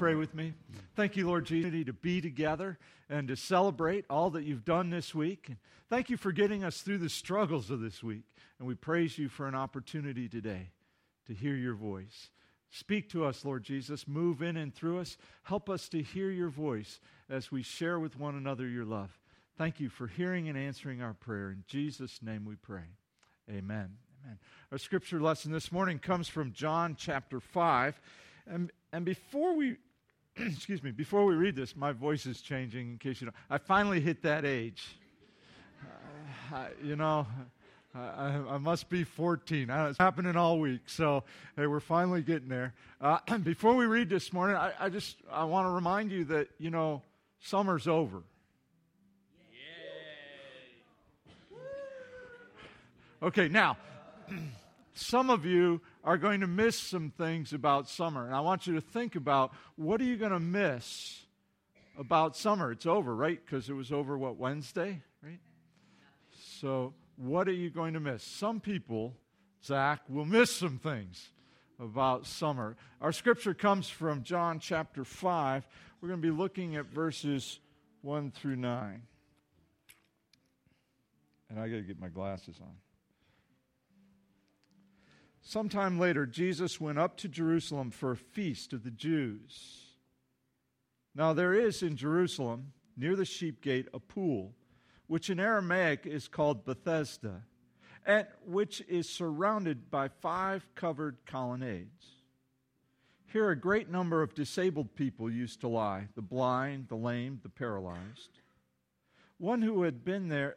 pray with me? Thank you, Lord Jesus, to be together and to celebrate all that you've done this week. And thank you for getting us through the struggles of this week. And we praise you for an opportunity today to hear your voice. Speak to us, Lord Jesus. Move in and through us. Help us to hear your voice as we share with one another your love. Thank you for hearing and answering our prayer. In Jesus' name we pray. Amen. Amen. Our scripture lesson this morning comes from John chapter 5. And, and before we excuse me, before we read this, my voice is changing in case you know. I finally hit that age. Uh, I, you know, I, I, must be 14. It's happening all week. So, hey, we're finally getting there. Uh, before we read this morning, I, I just I want to remind you that, you know, summer's over. Yay. Okay, now, some of you are going to miss some things about summer. And I want you to think about what are you going to miss about summer? It's over, right? Because it was over, what, Wednesday, right? So, what are you going to miss? Some people, Zach, will miss some things about summer. Our scripture comes from John chapter 5. We're going to be looking at verses 1 through 9. And I got to get my glasses on. Sometime later, Jesus went up to Jerusalem for a feast of the Jews. Now, there is in Jerusalem, near the sheep gate, a pool which in Aramaic is called Bethesda, and which is surrounded by five covered colonnades. Here, a great number of disabled people used to lie the blind, the lame, the paralyzed. One who had been there,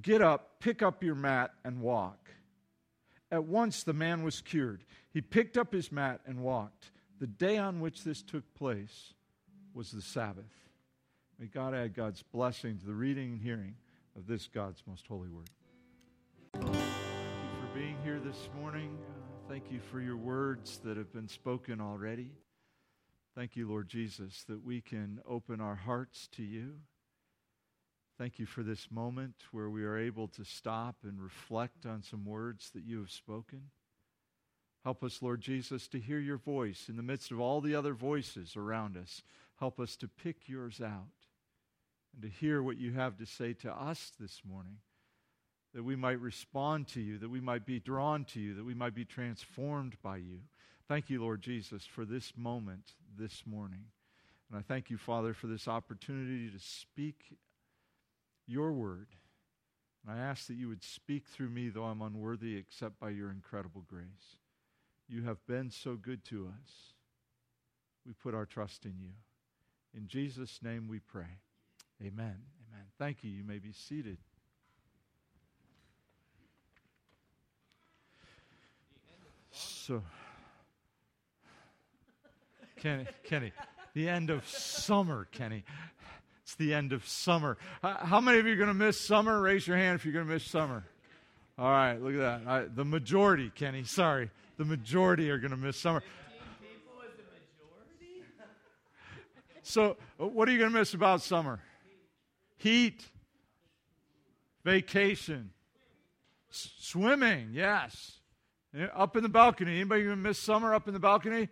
Get up, pick up your mat, and walk. At once the man was cured. He picked up his mat and walked. The day on which this took place was the Sabbath. May God add God's blessing to the reading and hearing of this God's most holy word. Thank you for being here this morning. Uh, thank you for your words that have been spoken already. Thank you, Lord Jesus, that we can open our hearts to you. Thank you for this moment where we are able to stop and reflect on some words that you have spoken. Help us, Lord Jesus, to hear your voice in the midst of all the other voices around us. Help us to pick yours out and to hear what you have to say to us this morning, that we might respond to you, that we might be drawn to you, that we might be transformed by you. Thank you, Lord Jesus, for this moment this morning. And I thank you, Father, for this opportunity to speak your word. And I ask that you would speak through me, though I'm unworthy, except by your incredible grace. You have been so good to us. We put our trust in you. In Jesus' name we pray. Amen. Amen. Thank you. You may be seated. So, Kenny, Kenny, the end of summer, Kenny. It's the end of summer. How many of you are going to miss summer? Raise your hand if you're going to miss summer. All right, look at that. the majority, Kenny, sorry. The majority are going to miss summer. So, uh, what are you going to miss about summer? heat, vacation, swimming, yes. Up in the balcony. Anybody gonna miss summer up in the balcony?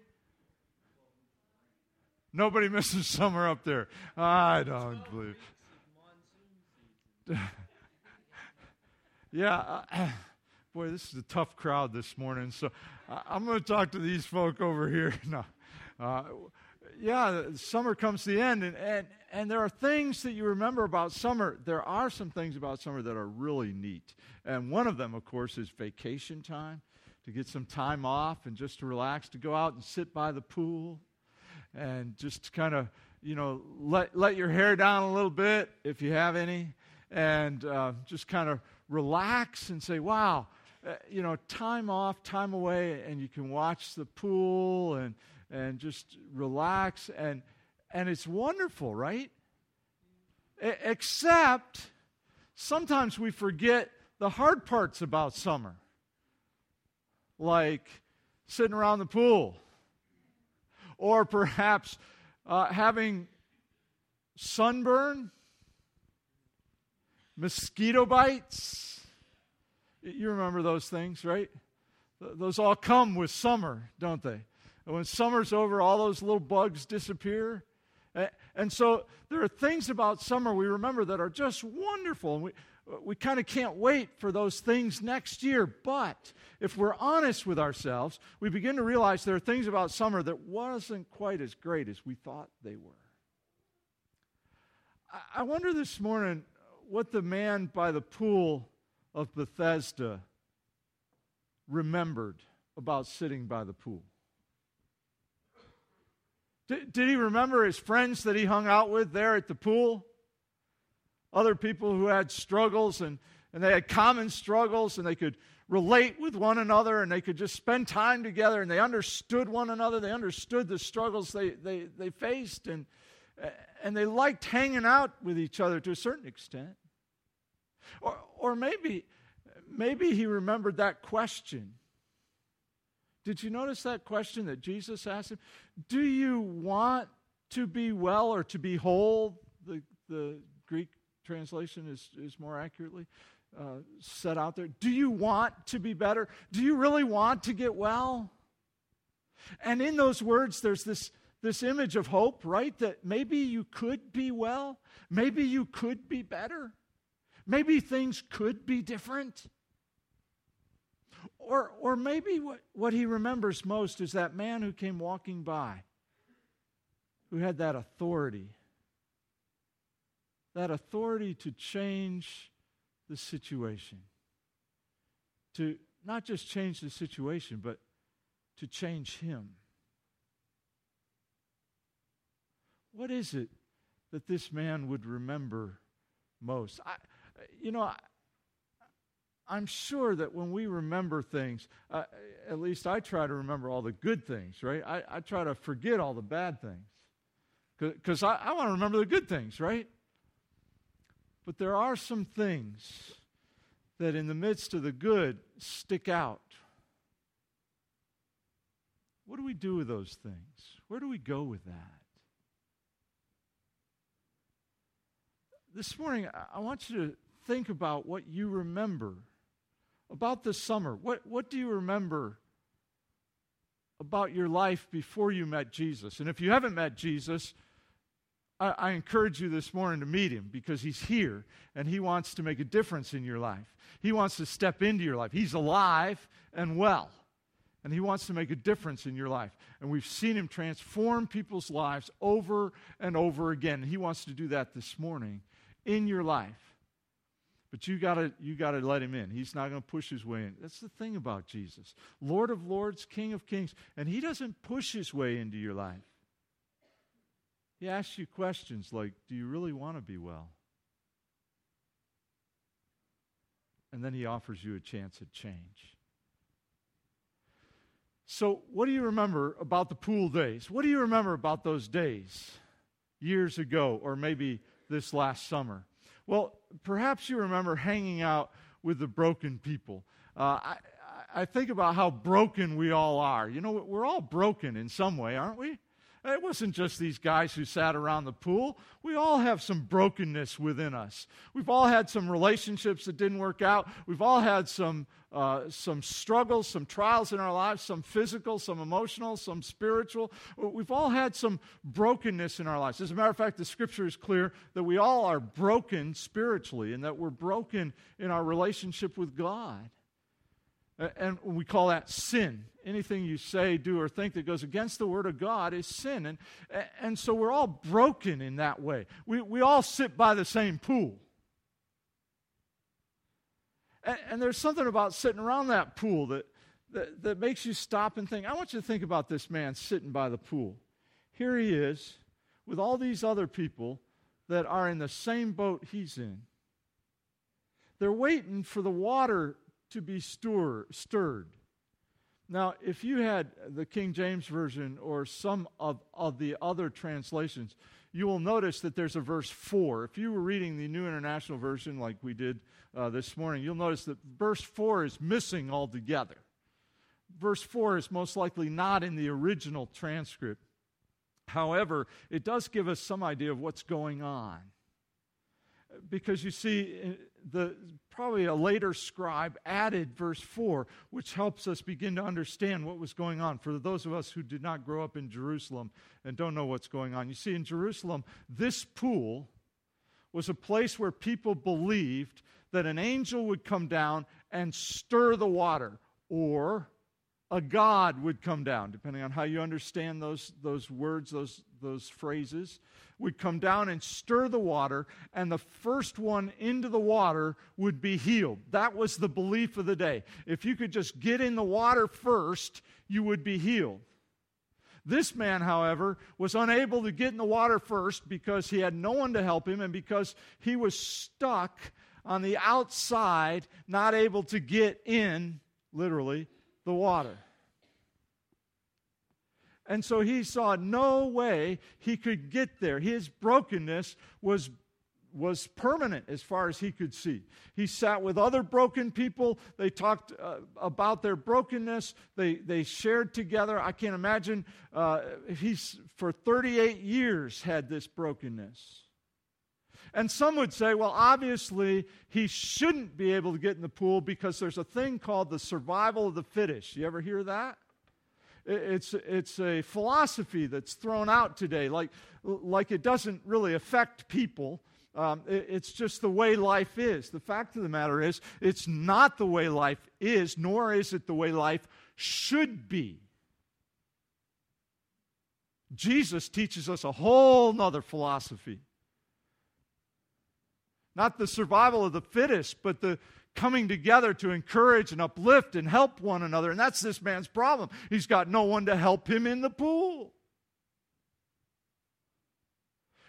Nobody misses summer up there. I don't believe. yeah, uh, boy, this is a tough crowd this morning. So uh, I'm going to talk to these folk over here. No, uh, yeah, summer comes to the end, and, and, and there are things that you remember about summer. There are some things about summer that are really neat. And one of them, of course, is vacation time to get some time off and just to relax, to go out and sit by the pool and just kind of, you know, let, let your hair down a little bit if you have any and uh, just kind of relax and say, wow, uh, you know, time off, time away, and you can watch the pool and and just relax and and it's wonderful, right? Except sometimes we forget the hard parts about summer, like sitting around the pool, or perhaps uh, having sunburn, mosquito bites. You remember those things, right? Those all come with summer, don't they? And when summer's over, all those little bugs disappear. And so there are things about summer we remember that are just wonderful. And we, we kind of can't wait for those things next year. But if we're honest with ourselves, we begin to realize there are things about summer that wasn't quite as great as we thought they were. I wonder this morning what the man by the pool of Bethesda remembered about sitting by the pool. Did, did he remember his friends that he hung out with there at the pool? Other people who had struggles and, and they had common struggles and they could relate with one another and they could just spend time together and they understood one another. They understood the struggles they, they, they faced and, and they liked hanging out with each other to a certain extent. Or, or maybe, maybe he remembered that question did you notice that question that Jesus asked him? Do you want to be well or to be whole? The, the Greek translation is, is more accurately uh, set out there. Do you want to be better? Do you really want to get well? And in those words, there's this, this image of hope, right? That maybe you could be well, maybe you could be better, maybe things could be different. Or, or maybe what, what he remembers most is that man who came walking by, who had that authority. That authority to change the situation. To not just change the situation, but to change him. What is it that this man would remember most? I, you know, I, I'm sure that when we remember things, uh, at least I try to remember all the good things, right? I, I try to forget all the bad things because I, I want to remember the good things, right? But there are some things that in the midst of the good stick out. What do we do with those things? Where do we go with that? This morning, I want you to think about what you remember about this summer. What, what do you remember about your life before you met Jesus? And if you haven't met Jesus, I, I, encourage you this morning to meet him because he's here and he wants to make a difference in your life. He wants to step into your life. He's alive and well, and he wants to make a difference in your life. And we've seen him transform people's lives over and over again. He wants to do that this morning in your life. But you gotta you gotta let him in. He's not gonna push his way in. That's the thing about Jesus. Lord of Lords, King of Kings. And he doesn't push his way into your life. He asks you questions like, Do you really want to be well? And then he offers you a chance at change. So, what do you remember about the pool days? What do you remember about those days years ago, or maybe this last summer? Well, perhaps you remember hanging out with the broken people. Uh, I, I think about how broken we all are. You know, we're all broken in some way, aren't we? It wasn't just these guys who sat around the pool. We all have some brokenness within us. We've all had some relationships that didn't work out. We've all had some, uh, some struggles, some trials in our lives, some physical, some emotional, some spiritual. We've all had some brokenness in our lives. As a matter of fact, the scripture is clear that we all are broken spiritually and that we're broken in our relationship with God. And we call that sin. Anything you say, do, or think that goes against the Word of God is sin. And, and so we're all broken in that way. We, we all sit by the same pool. And, and there's something about sitting around that pool that, that, that makes you stop and think. I want you to think about this man sitting by the pool. Here he is with all these other people that are in the same boat he's in. They're waiting for the water to be stir, stirred. Now, if you had the King James Version or some of, of the other translations, you will notice that there's a verse 4. If you were reading the New International Version like we did uh, this morning, you'll notice that verse 4 is missing altogether. Verse 4 is most likely not in the original transcript. However, it does give us some idea of what's going on. Because you see, the, probably a later scribe added verse 4, which helps us begin to understand what was going on for those of us who did not grow up in Jerusalem and don't know what's going on. You see, in Jerusalem, this pool was a place where people believed that an angel would come down and stir the water, or a god would come down, depending on how you understand those, those words, those, those phrases, would come down and stir the water, and the first one into the water would be healed. That was the belief of the day. If you could just get in the water first, you would be healed. This man, however, was unable to get in the water first because he had no one to help him and because he was stuck on the outside, not able to get in, literally, the water. And so he saw no way he could get there. His brokenness was, was permanent as far as he could see. He sat with other broken people. They talked uh, about their brokenness. They, they shared together. I can't imagine uh, he's for 38 years had this brokenness. And some would say, well, obviously, he shouldn't be able to get in the pool because there's a thing called the survival of the fittest. You ever hear that? It's, it's a philosophy that's thrown out today, like, like it doesn't really affect people. Um, it, it's just the way life is. The fact of the matter is, it's not the way life is, nor is it the way life should be. Jesus teaches us a whole nother philosophy. Not the survival of the fittest, but the coming together to encourage and uplift and help one another. And that's this man's problem. He's got no one to help him in the pool.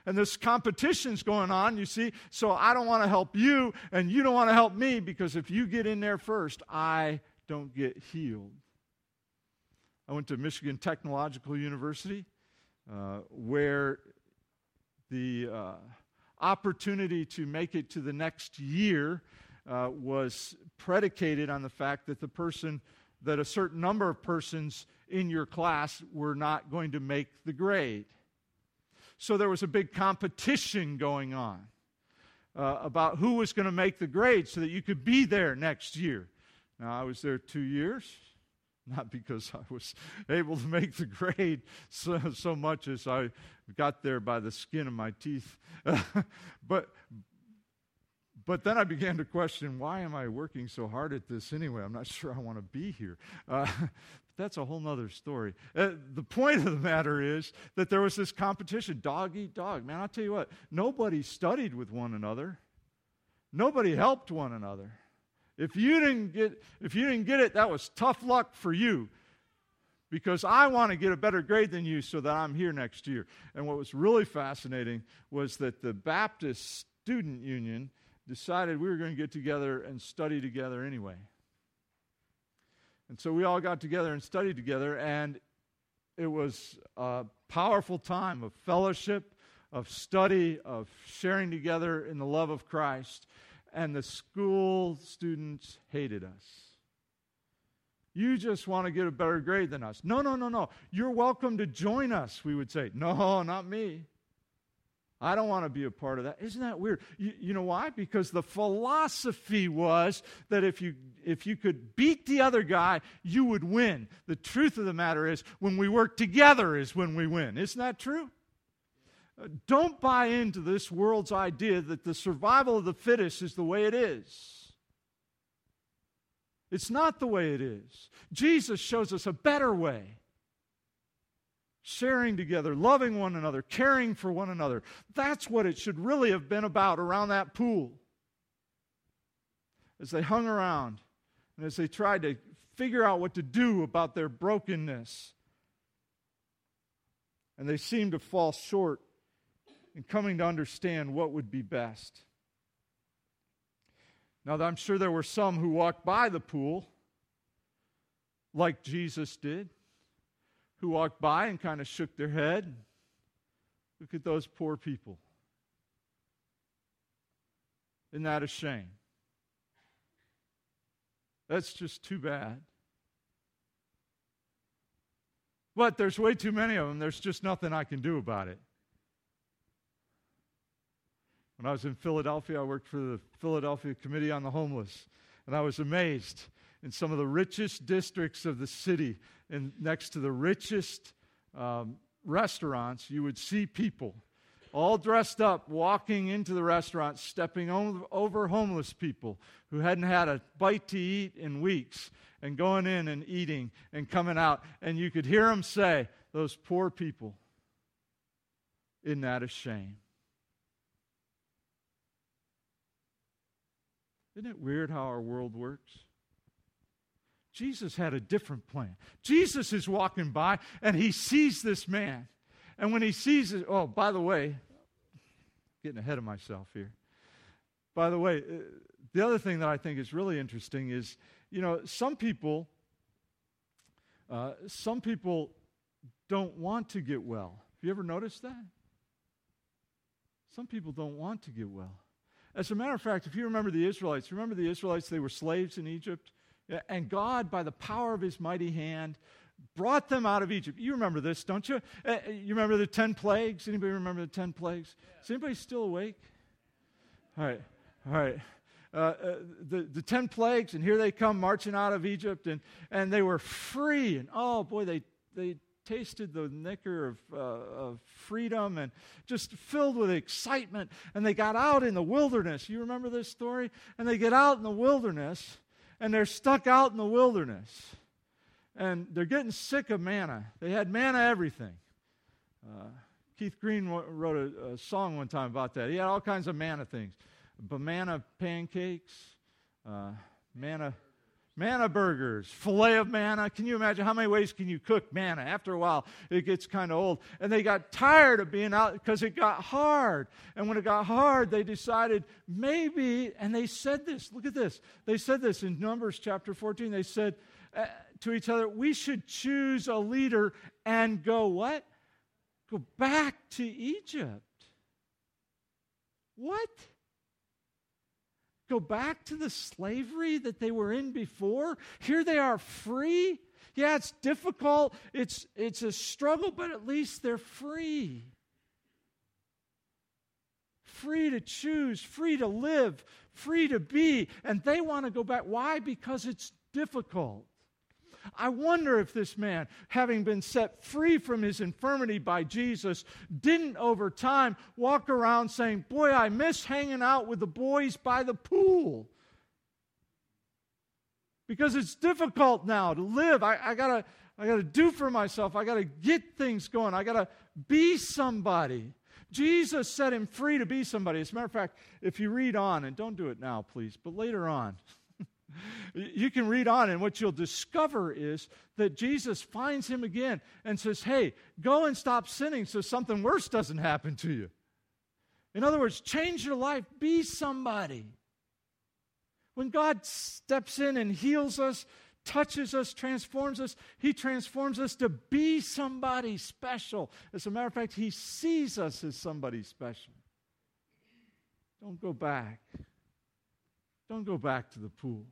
And this competition's going on, you see. So I don't want to help you, and you don't want to help me because if you get in there first, I don't get healed. I went to Michigan Technological University, uh, where the uh, opportunity to make it to the next year uh, was predicated on the fact that the person, that a certain number of persons in your class were not going to make the grade. So there was a big competition going on uh, about who was going to make the grade so that you could be there next year. Now, I was there two years not because I was able to make the grade so, so much as I got there by the skin of my teeth. but, but then I began to question why am I working so hard at this anyway? I'm not sure I want to be here. Uh, that's a whole other story. Uh, the point of the matter is that there was this competition dog eat dog. Man, I'll tell you what, nobody studied with one another, nobody helped one another. If you didn't get if you didn't get it, that was tough luck for you. Because I want to get a better grade than you so that I'm here next year. And what was really fascinating was that the Baptist Student Union decided we were going to get together and study together anyway. And so we all got together and studied together, and it was a powerful time of fellowship, of study, of sharing together in the love of Christ and the school students hated us. You just want to get a better grade than us. No, no, no, no. You're welcome to join us, we would say. No, not me. I don't want to be a part of that. Isn't that weird? You, you, know why? Because the philosophy was that if you, if you could beat the other guy, you would win. The truth of the matter is, when we work together is when we win. Isn't that true? Don't buy into this world's idea that the survival of the fittest is the way it is. It's not the way it is. Jesus shows us a better way. Sharing together, loving one another, caring for one another. That's what it should really have been about around that pool. As they hung around and as they tried to figure out what to do about their brokenness. And they seemed to fall short and coming to understand what would be best. Now, I'm sure there were some who walked by the pool like Jesus did, who walked by and kind of shook their head. Look at those poor people. Isn't that a shame? That's just too bad. But there's way too many of them. There's just nothing I can do about it. When I was in Philadelphia, I worked for the Philadelphia Committee on the Homeless, and I was amazed in some of the richest districts of the city and next to the richest um, restaurants, you would see people all dressed up walking into the restaurant, stepping over homeless people who hadn't had a bite to eat in weeks, and going in and eating and coming out. And you could hear them say, Those poor people, isn't that a shame? Isn't it weird how our world works? Jesus had a different plan. Jesus is walking by and he sees this man. And when he sees it, oh, by the way, getting ahead of myself here. By the way, uh, the other thing that I think is really interesting is, you know, some people, uh, some people don't want to get well. Have you ever noticed that? Some people don't want to get well. As a matter of fact, if you remember the Israelites, remember the Israelites, they were slaves in Egypt. And God, by the power of his mighty hand, brought them out of Egypt. You remember this, don't you? Uh, you remember the 10 plagues? Anybody remember the 10 plagues? Is anybody still awake? All right, all right. Uh, uh, the, the 10 plagues, and here they come marching out of Egypt, and, and they were free. And oh boy, they, they tasted the nicker of, uh, of freedom and just filled with excitement. And they got out in the wilderness. You remember this story? And they get out in the wilderness and they're stuck out in the wilderness. And they're getting sick of manna. They had manna everything. Uh, Keith Green wrote a, a, song one time about that. He had all kinds of manna things banana pancakes, uh, manna manna burgers, filet of manna. Can you imagine how many ways can you cook manna? After a while, it gets kind of old. And they got tired of being out because it got hard. And when it got hard, they decided maybe, and they said this, look at this. They said this in Numbers chapter 14. They said uh, to each other, we should choose a leader and go what? Go back to Egypt. What? Go back to the slavery that they were in before. Here they are free. Yeah, it's difficult, it's, it's a struggle, but at least they're free. Free to choose, free to live, free to be. And they want to go back. Why? Because it's difficult. I wonder if this man, having been set free from his infirmity by Jesus, didn't over time walk around saying, Boy, I miss hanging out with the boys by the pool. Because it's difficult now to live. I, I gotta I gotta do for myself. I gotta get things going. I gotta be somebody. Jesus set him free to be somebody. As a matter of fact, if you read on, and don't do it now, please, but later on, you can read on, and what you'll discover is that Jesus finds him again and says, Hey, go and stop sinning so something worse doesn't happen to you. In other words, change your life, be somebody. When God steps in and heals us, touches us, transforms us, He transforms us to be somebody special. As a matter of fact, He sees us as somebody special. Don't go back. Don't go back to the pool.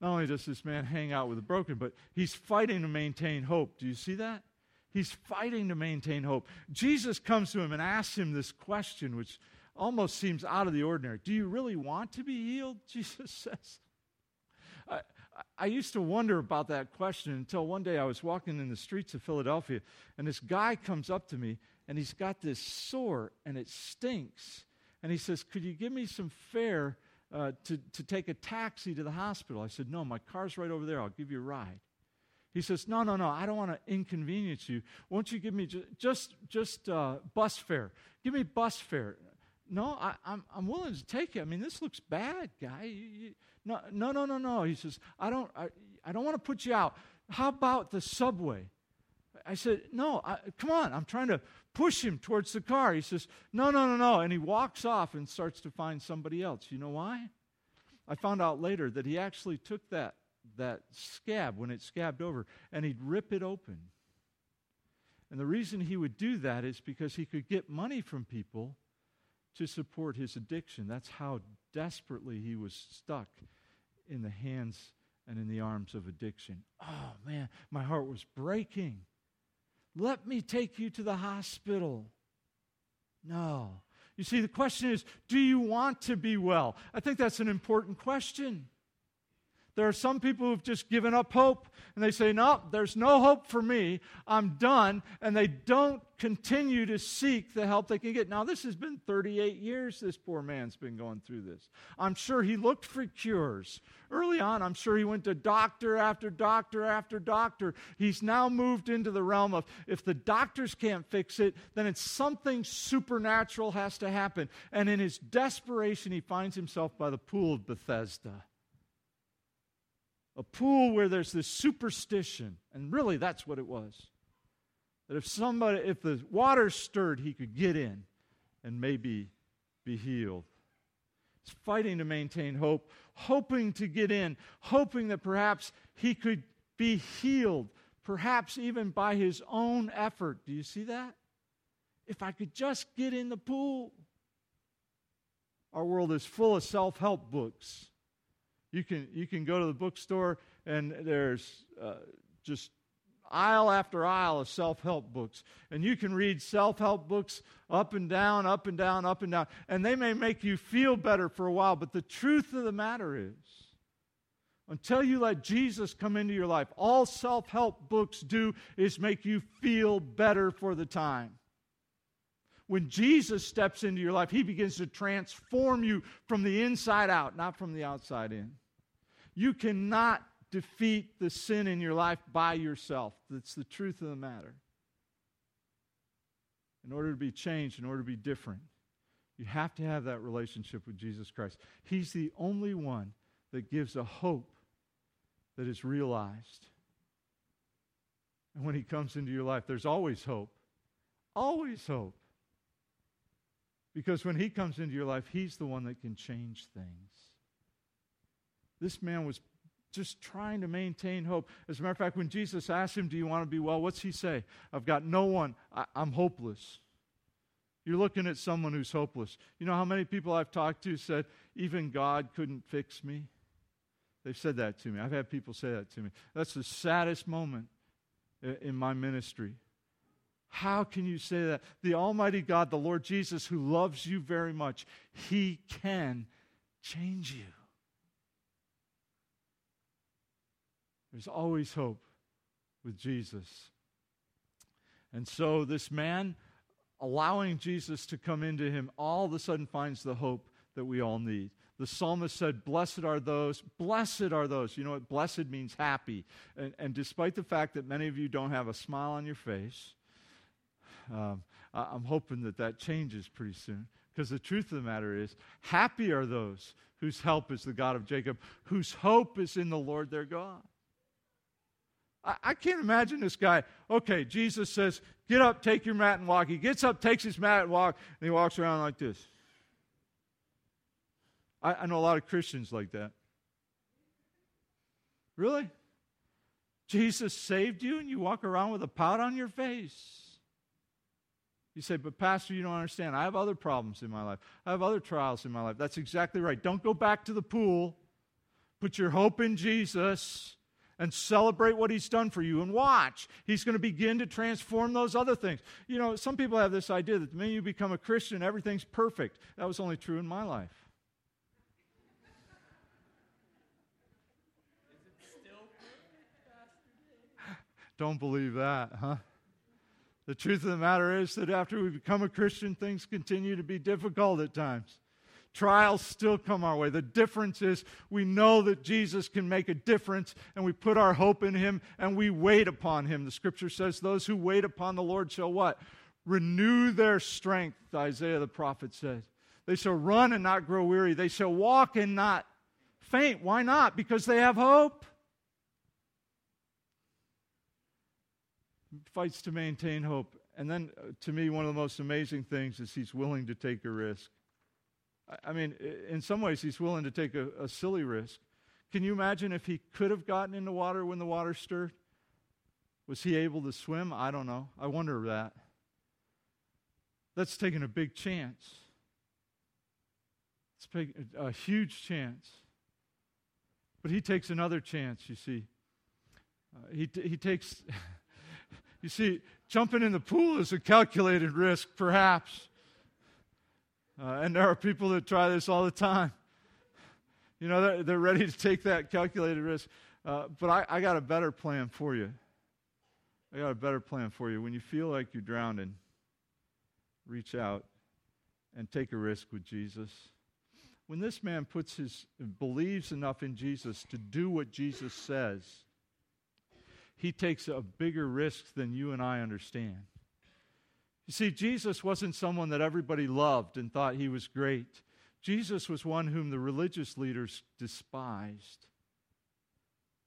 Not only does this man hang out with the broken, but he's fighting to maintain hope. Do you see that? He's fighting to maintain hope. Jesus comes to him and asks him this question, which almost seems out of the ordinary. Do you really want to be healed? Jesus says. I, I used to wonder about that question until one day I was walking in the streets of Philadelphia, and this guy comes up to me, and he's got this sore, and it stinks. And he says, Could you give me some fare uh, to, to take a taxi to the hospital. I said, No, my car's right over there. I'll give you a ride. He says, No, no, no, I don't want to inconvenience you. Won't you give me just, just, just uh, bus fare? Give me bus fare. No, I, am I'm, I'm willing to take you. I mean, this looks bad, guy. You, you, no, no, no, no, no. He says, I don't, I, I don't want to put you out. How about the subway? I said, No, I, come on. I'm trying to push him towards the car. He says, No, no, no, no. And he walks off and starts to find somebody else. You know why? I found out later that he actually took that, that scab when it scabbed over and he'd rip it open. And the reason he would do that is because he could get money from people to support his addiction. That's how desperately he was stuck in the hands and in the arms of addiction. Oh man, my heart was breaking. Let me take you to the hospital. No. You see, the question is do you want to be well? I think that's an important question. There are some people who've just given up hope and they say, No, there's no hope for me. I'm done. And they don't continue to seek the help they can get. Now, this has been 38 years this poor man's been going through this. I'm sure he looked for cures. Early on, I'm sure he went to doctor after doctor after doctor. He's now moved into the realm of if the doctors can't fix it, then it's something supernatural has to happen. And in his desperation, he finds himself by the pool of Bethesda a pool where there's this superstition. And really, that's what it was. That if somebody, if the water stirred, he could get in and maybe be healed. He's fighting to maintain hope, hoping to get in, hoping that perhaps he could be healed, perhaps even by his own effort. Do you see that? If I could just get in the pool. Our world is full of self help books you can, you can go to the bookstore and there's uh, just aisle after aisle of self help books. And you can read self help books up and down, up and down, up and down. And they may make you feel better for a while, but the truth of the matter is, until you let Jesus come into your life, all self help books do is make you feel better for the time. When Jesus steps into your life, he begins to transform you from the inside out, not from the outside in. You cannot defeat the sin in your life by yourself. That's the truth of the matter. In order to be changed, in order to be different, you have to have that relationship with Jesus Christ. He's the only one that gives a hope that is realized. And when He comes into your life, there's always hope. Always hope. Because when He comes into your life, He's the one that can change things. This man was just trying to maintain hope. As a matter of fact, when Jesus asked him, Do you want to be well? What's he say? I've got no one. I, am hopeless. You're looking at someone who's hopeless. You know how many people I've talked to said, Even God couldn't fix me? They've said that to me. I've had people say that to me. That's the saddest moment in my ministry. How can you say that? The Almighty God, the Lord Jesus, who loves you very much, He can change you. There's always hope with Jesus. And so this man, allowing Jesus to come into him, all of a sudden finds the hope that we all need. The psalmist said, Blessed are those, blessed are those. You know what? Blessed means happy. And, and despite the fact that many of you don't have a smile on your face, um, I'm hoping that that changes pretty soon. Because the truth of the matter is, happy are those whose help is the God of Jacob, whose hope is in the Lord their God. I, I can't imagine this guy. Okay, Jesus says, Get up, take your mat and walk. He gets up, takes his mat and walk, and he walks around like this. I, I know a lot of Christians like that. Really? Jesus saved you and you walk around with a pout on your face. You say, but Pastor, you don't understand. I have other problems in my life. I have other trials in my life. That's exactly right. Don't go back to the pool. Put your hope in Jesus and celebrate what he's done for you and watch. He's going to begin to transform those other things. You know, some people have this idea that the minute you become a Christian, everything's perfect. That was only true in my life. Don't believe that, huh? The truth of the matter is that after we become a Christian, things continue to be difficult at times. Trials still come our way. The difference is we know that Jesus can make a difference and we put our hope in him and we wait upon him. The scripture says, Those who wait upon the Lord shall what? Renew their strength, Isaiah the prophet says. They shall run and not grow weary. They shall walk and not faint. Why not? Because they have hope. Fights to maintain hope. And then, uh, to me, one of the most amazing things is he's willing to take a risk. I mean, in some ways, he's willing to take a, a silly risk. Can you imagine if he could have gotten in the water when the water stirred? Was he able to swim? I don't know. I wonder that. That's taking a big chance. It's a huge chance. But he takes another chance, you see. Uh, he, t- he takes, you see, jumping in the pool is a calculated risk, perhaps. Uh, and there are people that try this all the time. You know, they're, they're ready to take that calculated risk. Uh, but I, I got a better plan for you. I got a better plan for you. When you feel like you're drowning, reach out and take a risk with Jesus. When this man puts his believes enough in Jesus to do what Jesus says, he takes a bigger risk than you and I understand. You see, Jesus wasn't someone that everybody loved and thought he was great. Jesus was one whom the religious leaders despised.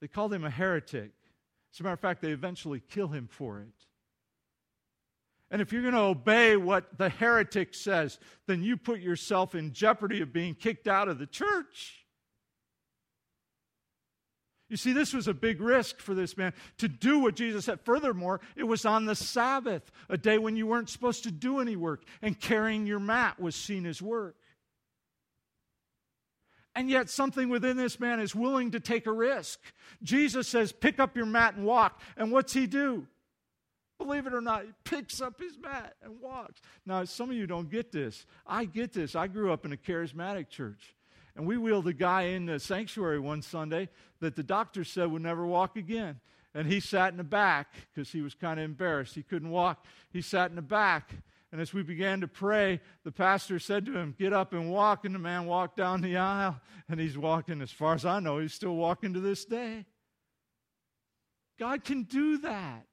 They called him a heretic. As a matter of fact, they eventually kill him for it. And if you're going to obey what the heretic says, then you put yourself in jeopardy of being kicked out of the church. You see, this was a big risk for this man to do what Jesus said. Furthermore, it was on the Sabbath, a day when you weren't supposed to do any work, and carrying your mat was seen as work. And yet, something within this man is willing to take a risk. Jesus says, Pick up your mat and walk. And what's he do? Believe it or not, he picks up his mat and walks. Now, some of you don't get this. I get this. I grew up in a charismatic church. And we wheeled a guy in the sanctuary one Sunday that the doctor said would never walk again. And he sat in the back because he was kind of embarrassed. He couldn't walk. He sat in the back. And as we began to pray, the pastor said to him, Get up and walk. And the man walked down the aisle. And he's walking, as far as I know, he's still walking to this day. God can do that.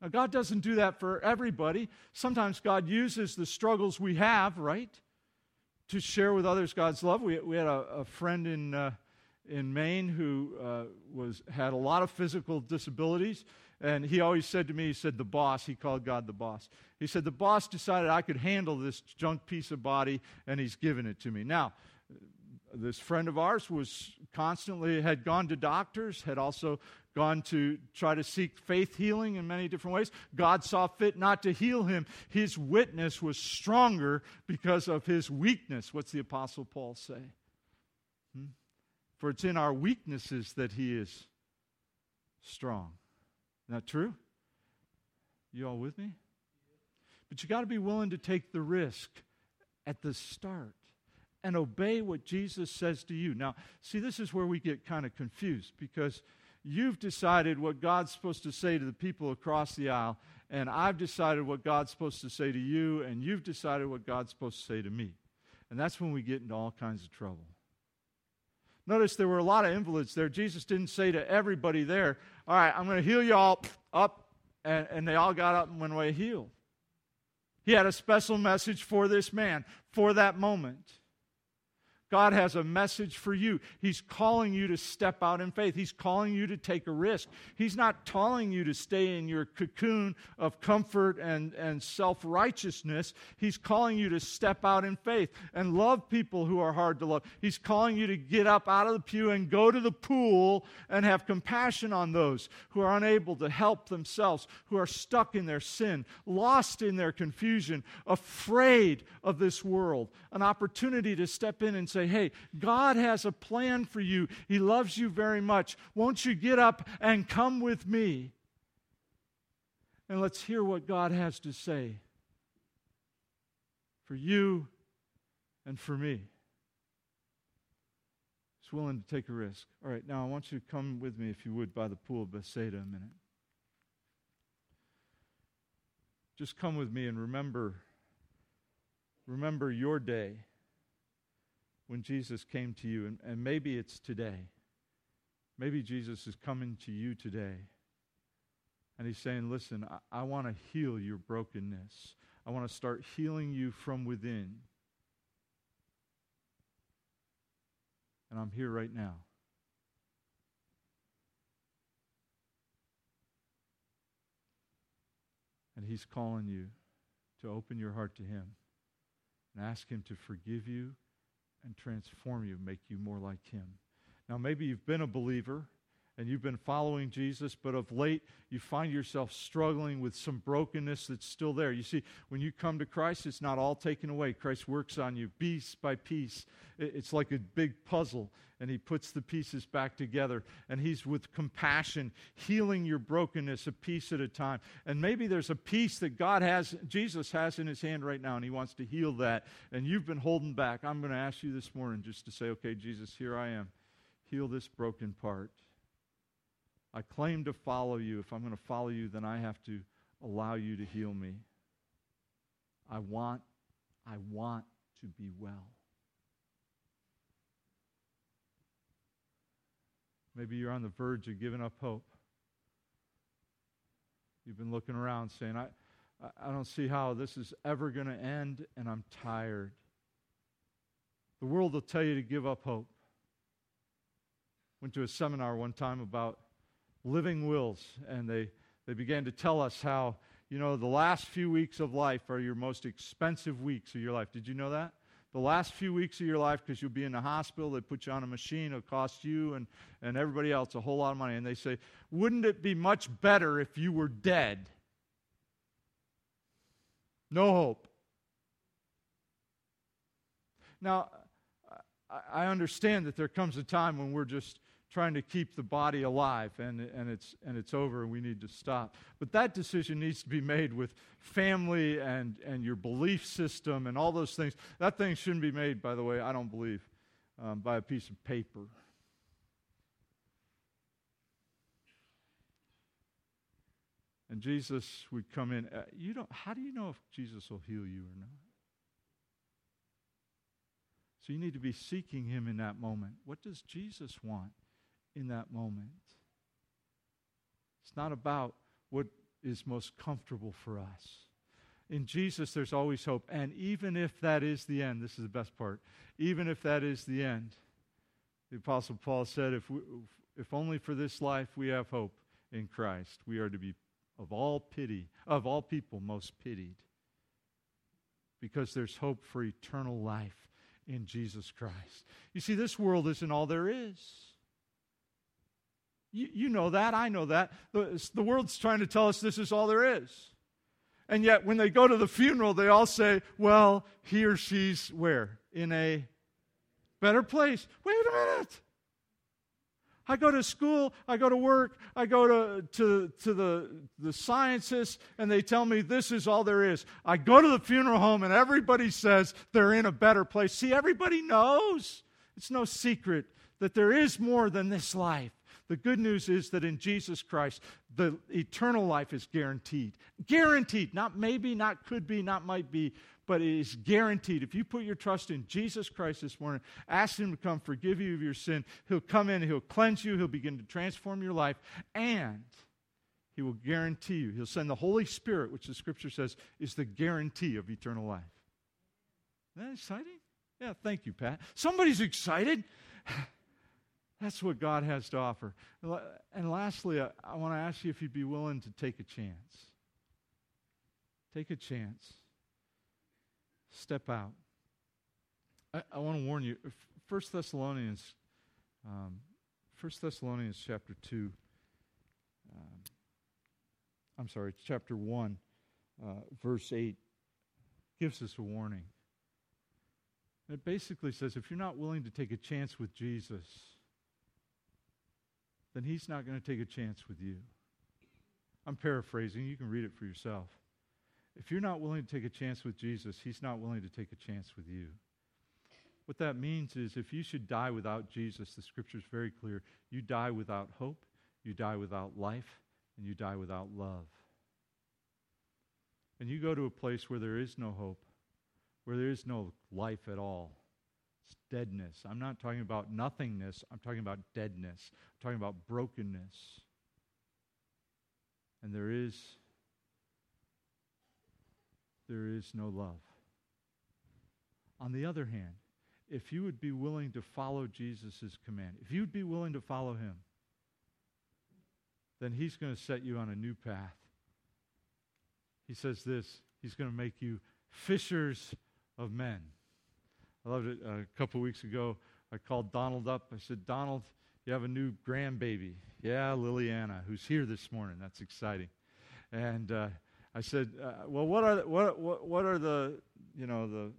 Now, God doesn't do that for everybody. Sometimes God uses the struggles we have, right, to share with others God's love. We, we had a, a friend in, uh, in Maine who uh, was, had a lot of physical disabilities, and he always said to me, he said, the boss, he called God the boss. He said, the boss decided I could handle this junk piece of body, and he's given it to me. Now, this friend of ours was constantly had gone to doctors had also gone to try to seek faith healing in many different ways. God saw fit not to heal him. His witness was stronger because of his weakness. What's the Apostle Paul say? Hmm? For it's in our weaknesses that he is strong. That true? You all with me? But you got to be willing to take the risk at the start and obey what Jesus says to you. Now, see, this is where we get kind of confused because You've decided what God's supposed to say to the people across the aisle, and I've decided what God's supposed to say to you, and you've decided what God's supposed to say to me. And that's when we get into all kinds of trouble. Notice there were a lot of invalids there. Jesus didn't say to everybody there, All right, I'm going to heal you all up. And, and they all got up and went away healed. He had a special message for this man, for that moment. God has a message for you. He's calling you to step out in faith. He's calling you to take a risk. He's not calling you to stay in your cocoon of comfort and, and self righteousness. He's calling you to step out in faith and love people who are hard to love. He's calling you to get up out of the pew and go to the pool and have compassion on those who are unable to help themselves, who are stuck in their sin, lost in their confusion, afraid of this world. An opportunity to step in and say, say, hey, God has a plan for you. He loves you very much. Won't you get up and come with me? And let's hear what God has to say for you and for me. He's willing to take a risk. All right, now I want you to come with me, if you would, by the pool of Bethsaida a minute. Just come with me and remember remember your day when Jesus came to you, and, and maybe it's today. Maybe Jesus is coming to you today. And he's saying, Listen, I, I want to heal your brokenness. I want to start healing you from within. And I'm here right now. And he's calling you to open your heart to him and ask Him to forgive you and transform you, make you more like Him. Now, maybe you've been a believer and you've been following Jesus, but of late you find yourself struggling with some brokenness that's still there. You see, when you come to Christ, it's not all taken away. Christ works on you piece by piece. It's like a big puzzle, and He puts the pieces back together. And He's with compassion, healing your brokenness a piece at a time. And maybe there's a piece that God has, Jesus has in His hand right now, and He wants to heal that. And you've been holding back. I'm going to ask you this morning just to say, okay, Jesus, here I am. Heal this broken part. I claim to follow you. If I'm going to follow you, then I have to allow you to heal me. I want, I want to be well. Maybe you're on the verge of giving up hope. You've been looking around saying, I, I don't see how this is ever going to end, and I'm tired. The world will tell you to give up hope. Went to a seminar one time about living wills, and they, they began to tell us how, you know, the last few weeks of life are your most expensive weeks of your life. Did you know that? The last few weeks of your life, because you'll be in the hospital, they put you on a machine, it'll cost you and, and everybody else a whole lot of money. And they say, wouldn't it be much better if you were dead? No hope. Now, I understand that there comes a time when we're just trying to keep the body alive and, and, it's, and it's over and we need to stop. But that decision needs to be made with family and, and your belief system and all those things. That thing shouldn't be made, by the way, I don't believe, um, by a piece of paper. And Jesus would come in. Uh, you don't, how do you know if Jesus will heal you or not? So you need to be seeking him in that moment. What does Jesus want? In that moment. It's not about what is most comfortable for us. In Jesus, there's always hope. And even if that is the end, this is the best part, even if that is the end, the Apostle Paul said, if, we, if only for this life we have hope in Christ, we are to be of all pity, of all people, most pitied. Because there's hope for eternal life in Jesus Christ. You see, this world isn't all there is. You, you know that. I know that. The, the world's trying to tell us this is all there is. And yet, when they go to the funeral, they all say, well, he or she's where? In a better place. Wait a minute. I go to school, I go to work, I go to, to, to the, the scientists, and they tell me this is all there is. I go to the funeral home, and everybody says they're in a better place. See, everybody knows. It's no secret that there is more than this life. The good news is that in Jesus Christ, the eternal life is guaranteed. Guaranteed. Not maybe, not could be, not might be, but it is guaranteed. If you put your trust in Jesus Christ this morning, ask Him to come forgive you of your sin, He'll come in, He'll cleanse you, He'll begin to transform your life, and He will guarantee you. He'll send the Holy Spirit, which the Scripture says is the guarantee of eternal life. Isn't that exciting? Yeah, thank you, Pat. Somebody's excited. That's what God has to offer. And lastly, I, I want to ask you if you'd be willing to take a chance. Take a chance. Step out. I, I want to warn you. First Thessalonians, um, 1 Thessalonians chapter 2. Um, I'm sorry, chapter 1, uh, verse 8 gives us a warning. It basically says if you're not willing to take a chance with Jesus, then he's not going to take a chance with you. I'm paraphrasing. You can read it for yourself. If you're not willing to take a chance with Jesus, he's not willing to take a chance with you. What that means is if you should die without Jesus, the scripture is very clear. You die without hope, you die without life, and you die without love. And you go to a place where there is no hope, where there is no life at all. It's deadness. I'm not talking about nothingness, I'm talking about deadness. I'm talking about brokenness. And there is there is no love. On the other hand, if you would be willing to follow Jesus' command, if you'd be willing to follow him, then he's going to set you on a new path. He says this He's going to make you fishers of men. I loved it. Uh, a couple weeks ago, I called Donald up. I said, Donald, you have a new grandbaby. Yeah, Liliana, who's here this morning. That's exciting. And uh, I said, uh, well, what are, the, what, what, what are the, you know, the,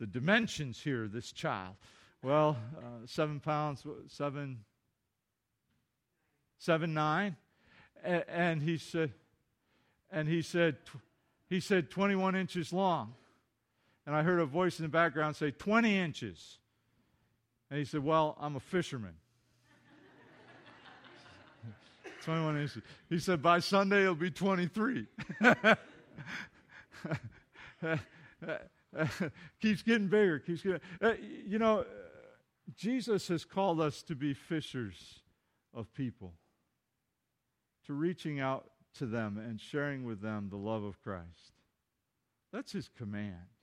the dimensions here this child? Well, uh, seven pounds, seven, seven, nine. And, and he said, and he said, he said 21 inches long. And I heard a voice in the background say, 20 inches. And he said, Well, I'm a fisherman. 21 inches. He said, By Sunday, it'll be 23. keeps getting bigger, keeps getting. Uh, you know, Jesus has called us to be fishers of people, to reaching out to them and sharing with them the love of Christ. That's his command.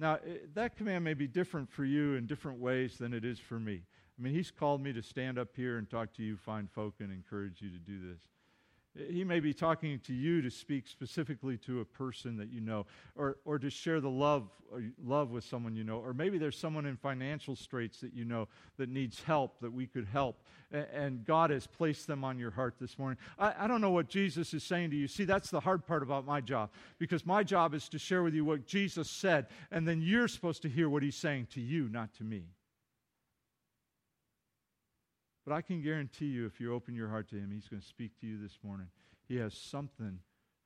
Now, eh, that command may be different for you in different ways than it is for me. I mean, he's called me to stand up here and talk to you, fine folk, and encourage you to do this. He may be talking to you to speak specifically to a person that you know, or, or to share the love, uh, love with someone you know, or maybe there's someone in financial straits that you know that needs help that we could help, and, and God has placed them on your heart this morning. I, I don't know what Jesus is saying to you. See, that's the hard part about my job, because my job is to share with you what Jesus said, and then you're supposed to hear what he's saying to you, not to me. But I can guarantee you, if you open your heart to Him, He's going to speak to you this morning. He has something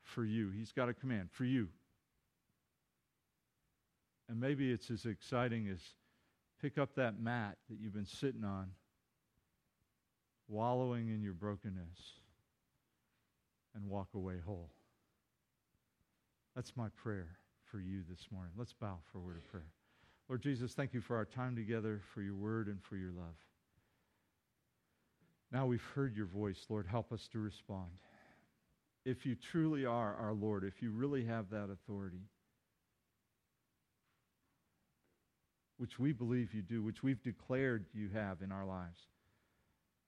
for you, He's got a command for you. And maybe it's as exciting as pick up that mat that you've been sitting on, wallowing in your brokenness, and walk away whole. That's my prayer for you this morning. Let's bow for a word of prayer. Lord Jesus, thank you for our time together, for your word, and for your love. Now we've heard your voice, Lord. Help us to respond. If you truly are our Lord, if you really have that authority, which we believe you do, which we've declared you have in our lives,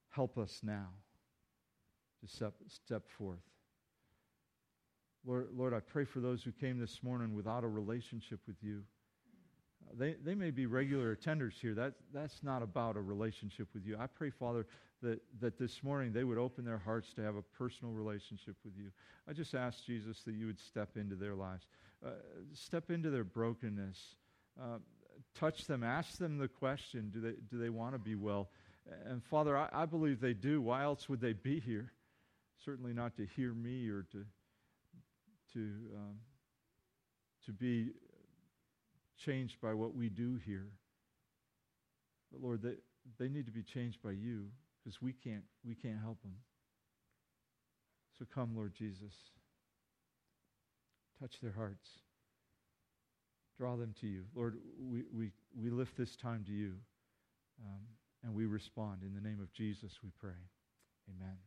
help us now to step, step forth. Lord, Lord, I pray for those who came this morning without a relationship with you. They, they may be regular attenders here. That, that's not about a relationship with you. I pray, Father, that, that this morning they would open their hearts to have a personal relationship with you. I just ask, Jesus, that you would step into their lives, uh, step into their brokenness, uh, touch them, ask them the question do they, do they want to be well? And Father, I, I believe they do. Why else would they be here? Certainly not to hear me or to, to, um, to be changed by what we do here. But Lord, they, they need to be changed by you because we can't, we can't help them. So come, Lord Jesus. Touch their hearts. Draw them to you. Lord, we, we, we lift this time to you um, and we respond. In the name of Jesus, we pray. Amen.